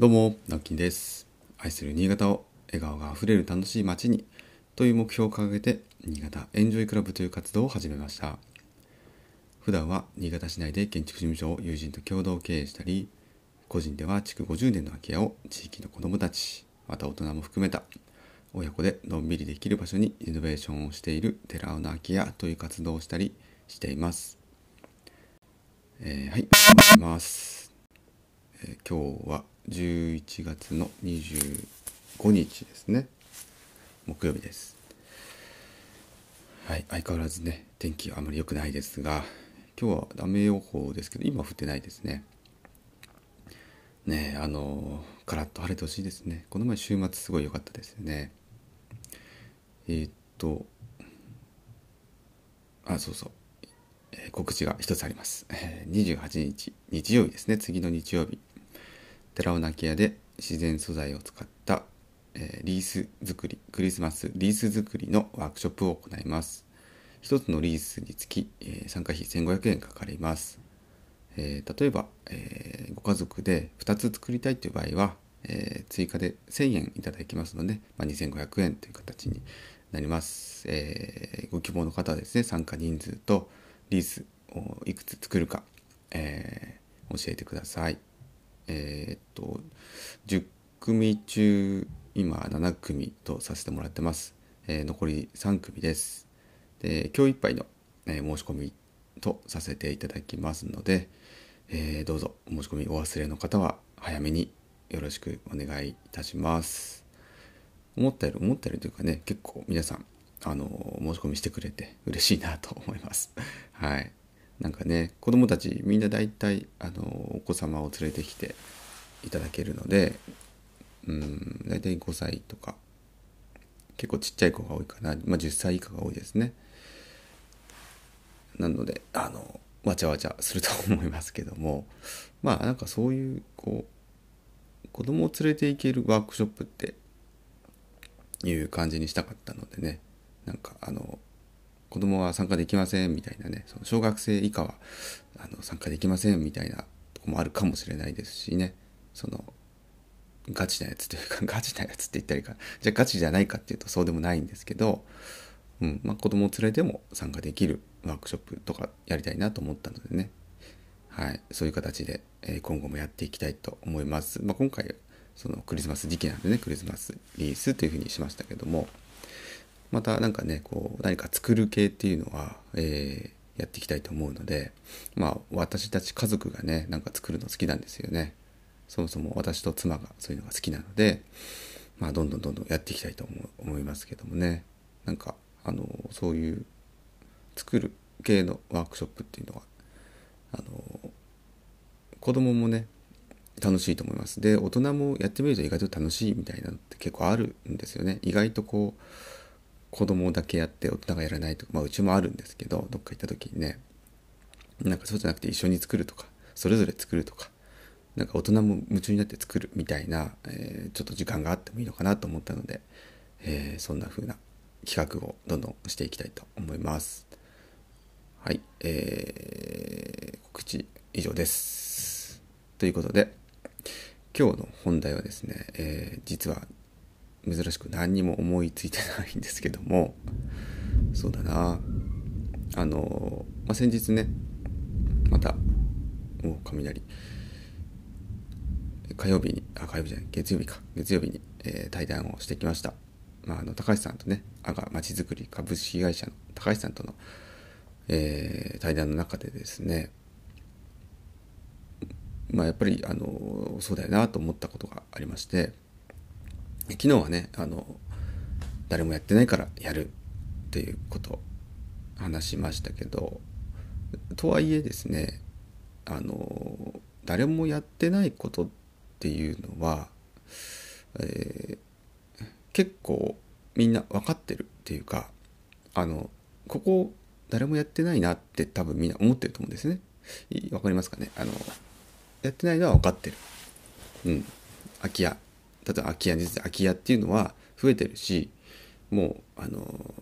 どうも、ナッキンです。愛する新潟を笑顔があふれる楽しい街にという目標を掲げて、新潟エンジョイクラブという活動を始めました。普段は新潟市内で建築事務所を友人と共同経営したり、個人では築50年の空き家を地域の子どもたち、また大人も含めた親子でのんびりできる場所にリノベーションをしている寺尾の空き家という活動をしたりしています。えーはい、お願いします。えー今日は11月の25日ですね。木曜日です。はい相変わらずね天気はあまり良くないですが今日は雨予報ですけど今降ってないですね。ねあのカラッと晴れてほしいですね。この前週末すごい良かったですよね。えーっとあそうそう。え告知が一つあります。えー28日日曜日ですね。次の日曜日。寺尾泣屋で自然素材を使った、えーリース作りクリスマスリース作りのワークショップを行います。一つのリースにつき、えー参加費1500円かかります、えー例えば、えご家族で2つ作りたいという場合は、え追加で1000円いただきますので、まあ、2500円という形になります、えご希望の方はですね参加人数とリースをいくつ作るか、え教えてください。えーっと10組中今7組とさせてもらってます、えー残り3組です。で今日いっぱいの、えー申し込みとさせていただきますので、えーどうぞお申し込みお忘れの方は早めによろしくお願いいたします。思ったより思ったよりというかね結構皆さんあの申し込みしてくれて嬉しいなと思います。はい。なんかね子供たちみんな大体あのお子様を連れてきていただけるのでうん大体5歳とか結構ちっちゃい子が多いかな、まあ、10歳以下が多いですね。なのであのわちゃわちゃすると思いますけどもまあなんかそういうこう子供を連れて行けるワークショップっていう感じにしたかったのでねなんかあの子供は参加できませんみたいなねその小学生以下はあの参加できませんみたいなとこもあるかもしれないですしね。そのガチなやつというか ガチなやつって言ったらいいか。じゃあガチじゃないかっていうとそうでもないんですけど、うんまあ、子供を連れても参加できるワークショップとかやりたいなと思ったのでね。はい、そういう形で、え今後もやっていきたいと思います。まあ、今回そのクリスマス時期なんでねクリスマスリースというふうにしましたけども。またなんかねこう何か作る系っていうのは、えーやっていきたいと思うのでまあ私たち家族がねなんか作るの好きなんですよね。そもそも私と妻がそういうのが好きなので、まあ、どんどんどんどんやっていきたいと思いますけどもね。なんかあのそういう作る系のワークショップっていうのはあの子供もね楽しいと思います。で大人もやってみると意外と楽しいみたいなのって結構あるんですよね。意外とこう子供だけやって大人がやらないとか、まあ、うちもあるんですけどどっか行った時にねなんかそうじゃなくて一緒に作るとかそれぞれ作るとかなんか大人も夢中になって作るみたいな、えーちょっと時間があってもいいのかなと思ったので、えーそんな風な企画をどんどんしていきたいと思います。はい、えー告知以上です。ということで今日の本題はですね、えー実は珍しく何にも思いついてないんですけどもそうだな。あの、まあ、先日ねまたお雷。火曜日にあ火曜日じゃない月曜日か。月曜日に、えー対談をしてきました、まあ、あの高橋さんとね阿賀まちづくり株式会社の高橋さんとの、えー対談の中でですねまあやっぱりあのそうだよなと思ったことがありまして昨日はねあの誰もやってないからやるっていうことを話しましたけどとはいえですねあの誰もやってないことっていうのは、えー結構みんな分かってるっていうかあのここ誰もやってないなって多分みんな思ってると思うんですね。いわかりますかね？あのやってないのは分かってる。うん。空き家。例えば空き家に空き家っていうのは増えてるしもうあの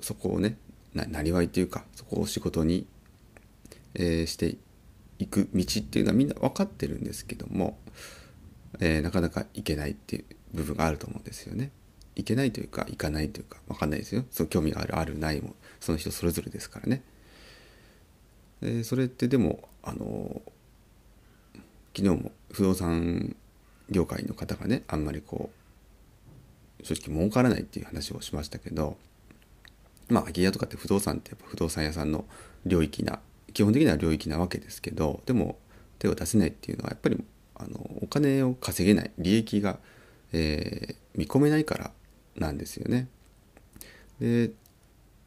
そこをねななりわいっていうかそこを仕事に、えーしていく道っていうのはみんな分かってるんですけどもえーなかなかいけないっていう部分があると思うんですよね。いけないというかいかないというか分かんないですよその興味があるあるないもその人それぞれですからね。でそれってでもあの昨日も不動産業界の方がねあんまりこう正直儲からないっていう話をしましたけどまあ空き家とかって不動産ってやっぱ不動産屋さんの領域な基本的には領域なわけですけどでも手を出せないっていうのはやっぱりあのお金を稼げない利益が、えー見込めないからなんですよね。で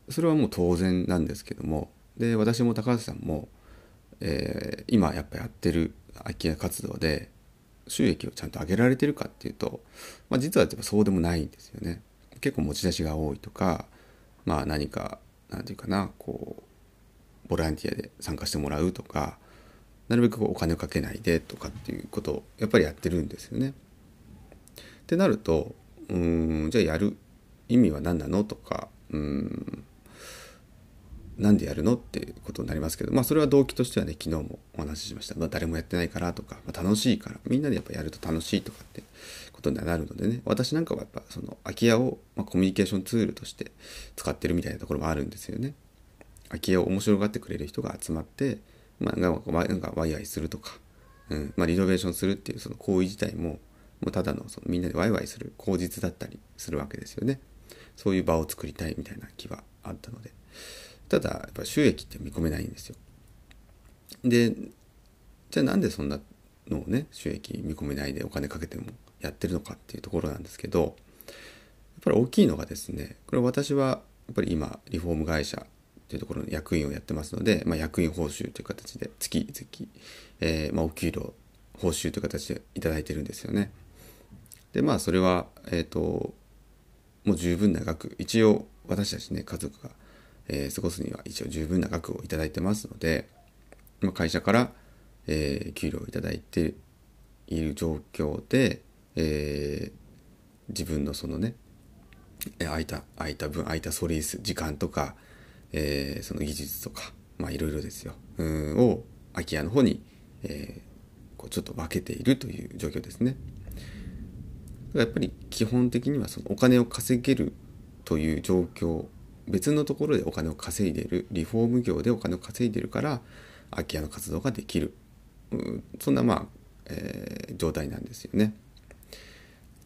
それはもう当然なんですけどもで私も高橋さんも、えー今やっぱやってる空き家活動で収益をちゃんと上げられてるかっていうと、まあ、実はやっぱそうでもないんですよね。結構持ち出しが多いとかまあ何かなんていうかなこうボランティアで参加してもらうとかなるべくこうお金をかけないでとかっていうことをやっぱりやってるんですよね。ってなるとうんじゃあやる意味は何なのとかうんなんでやるのっていうことになりますけどまあそれは動機としてはね昨日もお話ししました、まあ、誰もやってないからとか、まあ、楽しいからみんなでやっぱやると楽しいとかってことになるのでね私なんかはやっぱその空き家を、まあ、コミュニケーションツールとして使ってるみたいなところもあるんですよね。空き家を面白がってくれる人が集まって、まあ、なんかワイなんかワイワイするとか、うんまあ、リノベーションするっていうその行為自体ももうただのそのみんなでワイワイする口実だったりするわけですよね。そういう場を作りたいみたいな気はあったのでただやっぱ収益って見込めないんですよ。でじゃあなんでそんなのをね収益見込めないでお金かけてもやってるのかっていうところなんですけどやっぱり大きいのがですねこれ私はやっぱり今リフォーム会社っていうところの役員をやってますので、まあ、役員報酬という形で月々、えーまあ、お給料報酬という形でいただいてるんですよね。でまあそれはえっ、ともう十分な額一応私たちね家族が、えー過ごすには一応十分な額をいただいてますので、まあ、会社から、えー給料をいただいている状況で、えー自分のそのねえー空いた空いた分空いたソリース時間とか、えーその技術とかまあいろいろですようんを空き家の方に、えーこうちょっと分けているという状況ですね。やっぱり基本的にはそのお金を稼げるという状況別のところでお金を稼いでいるリフォーム業でお金を稼いでいるから空き家の活動ができるそんなまあ、えー状態なんですよね。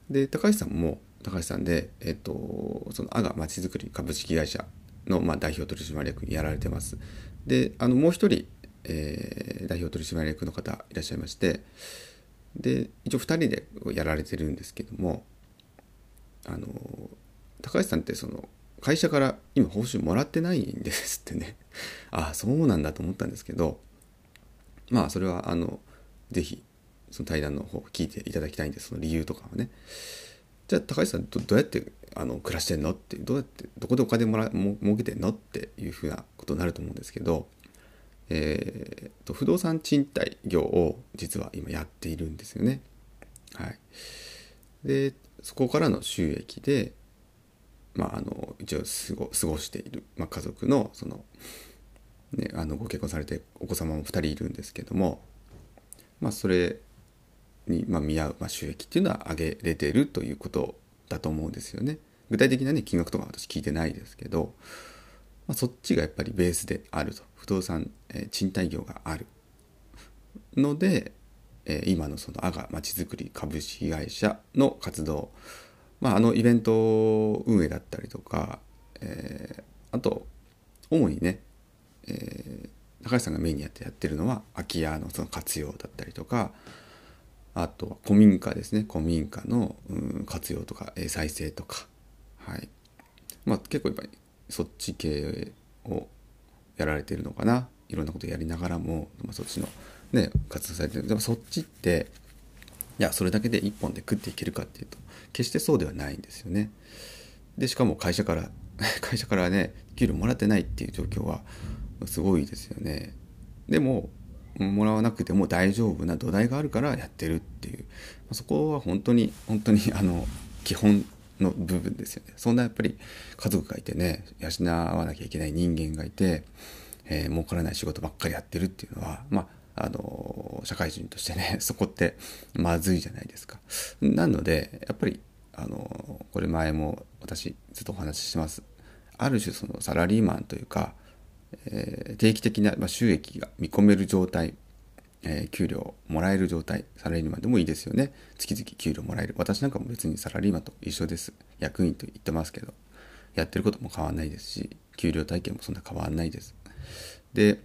で高橋さんも高橋さんで、えっとその阿賀まちづくり株式会社の、まあ、代表取締役にやられてます。であのもう一人、えー代表取締役の方いらっしゃいましてで一応2人でやられてるんですけどもあの高橋さんってその会社から今報酬もらってないんですってね。ああそうなんだと思ったんですけどまあそれはあのぜひその対談の方聞いていただきたいんです。その理由とかはね。じゃあ高橋さんどうやってあの暮らしてんのってどうやってどこでお金もらも儲けてんのっていうふうなことになると思うんですけどえーと不動産賃貸業を実は今やっているんですよね。はい、でそこからの収益で、まあ、あの一応過ごしている、まあ、家族のその、ね、あのご結婚されてお子様も2人いるんですけども、まあ、それに、ま、見合う、ま、収益っていうのは上げれてるということだと思うんですよね。具体的な、ね、金額とか私聞いてないですけど、まあ、そっちがやっぱりベースであると不動産、えー賃貸業があるので、えー今のその阿賀まちづくり株式会社の活動、まあ、あのイベント運営だったりとか、えーあと主にね、えー高橋さんがメインにやってやってるのは空き家のその活用だったりとかあとは古民家ですね。古民家の、うん活用とか、えー再生とか。はい。まあ結構やっぱりそっち系をやられてるのかな。いろんなことやりながらも、まあ、そっちのね活動されてる。でもそっちっていやそれだけで一本で食っていけるかっていうと決してそうではないんですよね。でしかも会社から 会社からね給料もらってないっていう状況はすごいですよね。でももらわなくても大丈夫な土台があるからやってるっていうそこは本当に本当にあの基本の部分ですよね。そんなやっぱり家族がいてね養わなきゃいけない人間がいて、えー儲からない仕事ばっかりやってるっていうのはまああの社会人としてね そこってまずいじゃないですか。なのでやっぱりあのこれ前も私ずっとお話ししてます。ある種そのサラリーマンというか、えー、定期的な、ま収益が見込める状態、えー、給料もらえる状態サラリーマンでもいいですよね。月々給料もらえる。私なんかも別にサラリーマンと一緒です。役員と言ってますけどやってることも変わんないですし給料体系もそんな変わんないです。で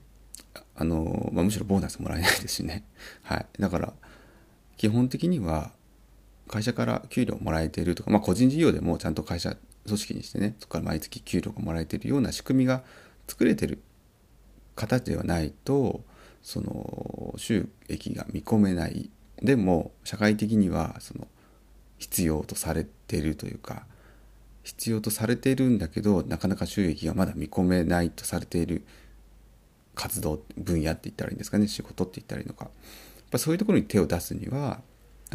あの、まあ、むしろボーナスもらえないですしね。はい。だから基本的には会社から給料もらえているとか、まあ、個人事業でもちゃんと会社組織にしてねそこから毎月給料がもらえてるような仕組みが作れてる形ではないとその収益が見込めない。でも社会的にはその必要とされているというか必要とされているんだけどなかなか収益がまだ見込めないとされている活動分野って言ったらいいんですかね仕事って言ったらいいのかやっぱそういうところに手を出すには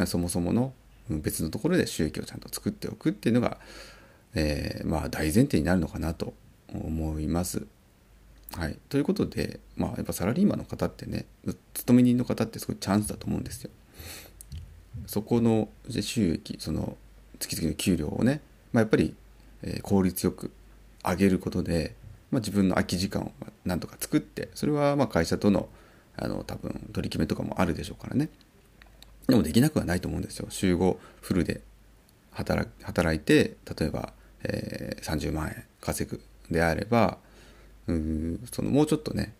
そもそもの別のところで収益をちゃんと作っておくっていうのが、えー、まあ大前提になるのかなと思います。はい、ということで、まあ、やっぱサラリーマンの方ってね勤め人の方ってすごいチャンスだと思うんですよ。そこの収益その月々の給料をね、まあ、やっぱり、効率よく上げることで、まあ、自分の空き時間をなんとか作ってそれはま会社とのあの多分取り決めとかもあるでしょうからね。でもできなくはないと思うんですよ。週5フルで働いて例えば、えー、30万円稼ぐであればうそのもうちょっとね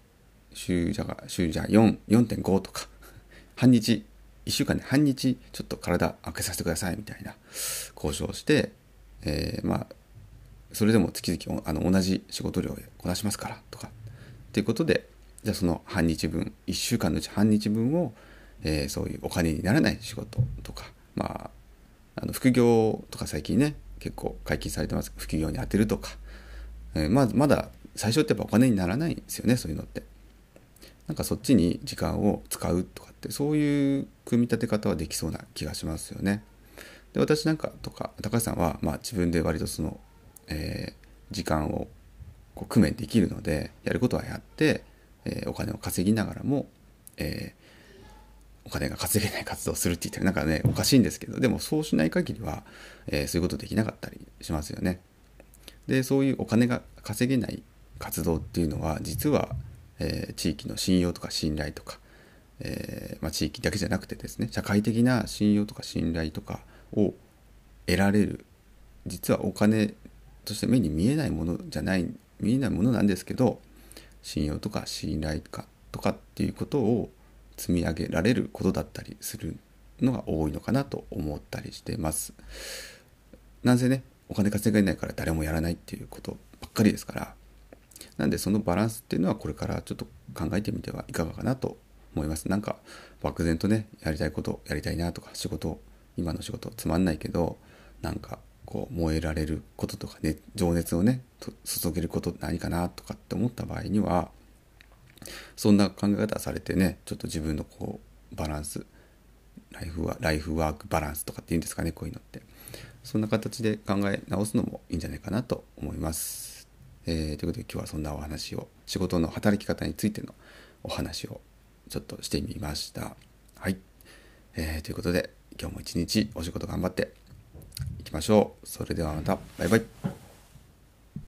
週じゃ週じゃ4.5とか半日1週間で半日ちょっと体開けさせてくださいみたいな交渉をして、えー、まあそれでも月々あの同じ仕事量でこなしますからとかっていうことでじゃあその半日分1週間のうち半日分をえー、そういうお金にならない仕事とか、まあ、あの副業とか最近ね結構解禁されてます副業に充てるとか、えー、ままだ最初ってやっぱお金にならないんですよねそういうのって。なんかそっちに時間を使うとかってそういう組み立て方はできそうな気がしますよね。で私なんかとか高橋さんは、まあ、自分で割とその、えー、時間をこう工面できるのでやることはやって、えー、お金を稼ぎながらも、えー、お金が稼げない活動をするって言ったらなんかねおかしいんですけどでもそうしない限りは、え、そういうことできなかったりしますよね。でそういうお金が稼げない活動っていうのは実は、え、地域の信用とか信頼とか、え、まあ、地域だけじゃなくてですね社会的な信用とか信頼とかを得られる実はお金として目に見えないものじゃない見えないものなんですけど信用とか信頼とかとかっていうことを積み上げられることだったりするのが多いのかなと思ったりしてます。なんせねお金稼げないから誰もやらないっていうことばっかりですからなんでそのバランスっていうのはこれからちょっと考えてみてはいかがかなと思います。なんか漠然とねやりたいことやりたいなとか仕事今の仕事つまんないけどなんかこう燃えられることとかね情熱をね注げること何かなとかって思った場合にはそんな考え方されてねちょっと自分のこうバランスライフワライフワークバランスとかっていうんですかねこういうのってそんな形で考え直すのもいいんじゃないかなと思います。えー、ということで今日はそんなお話を仕事の働き方についてのお話をちょっとしてみました。はい、えー、ということで今日も一日お仕事頑張っていきましょう。それではまたバイバイ。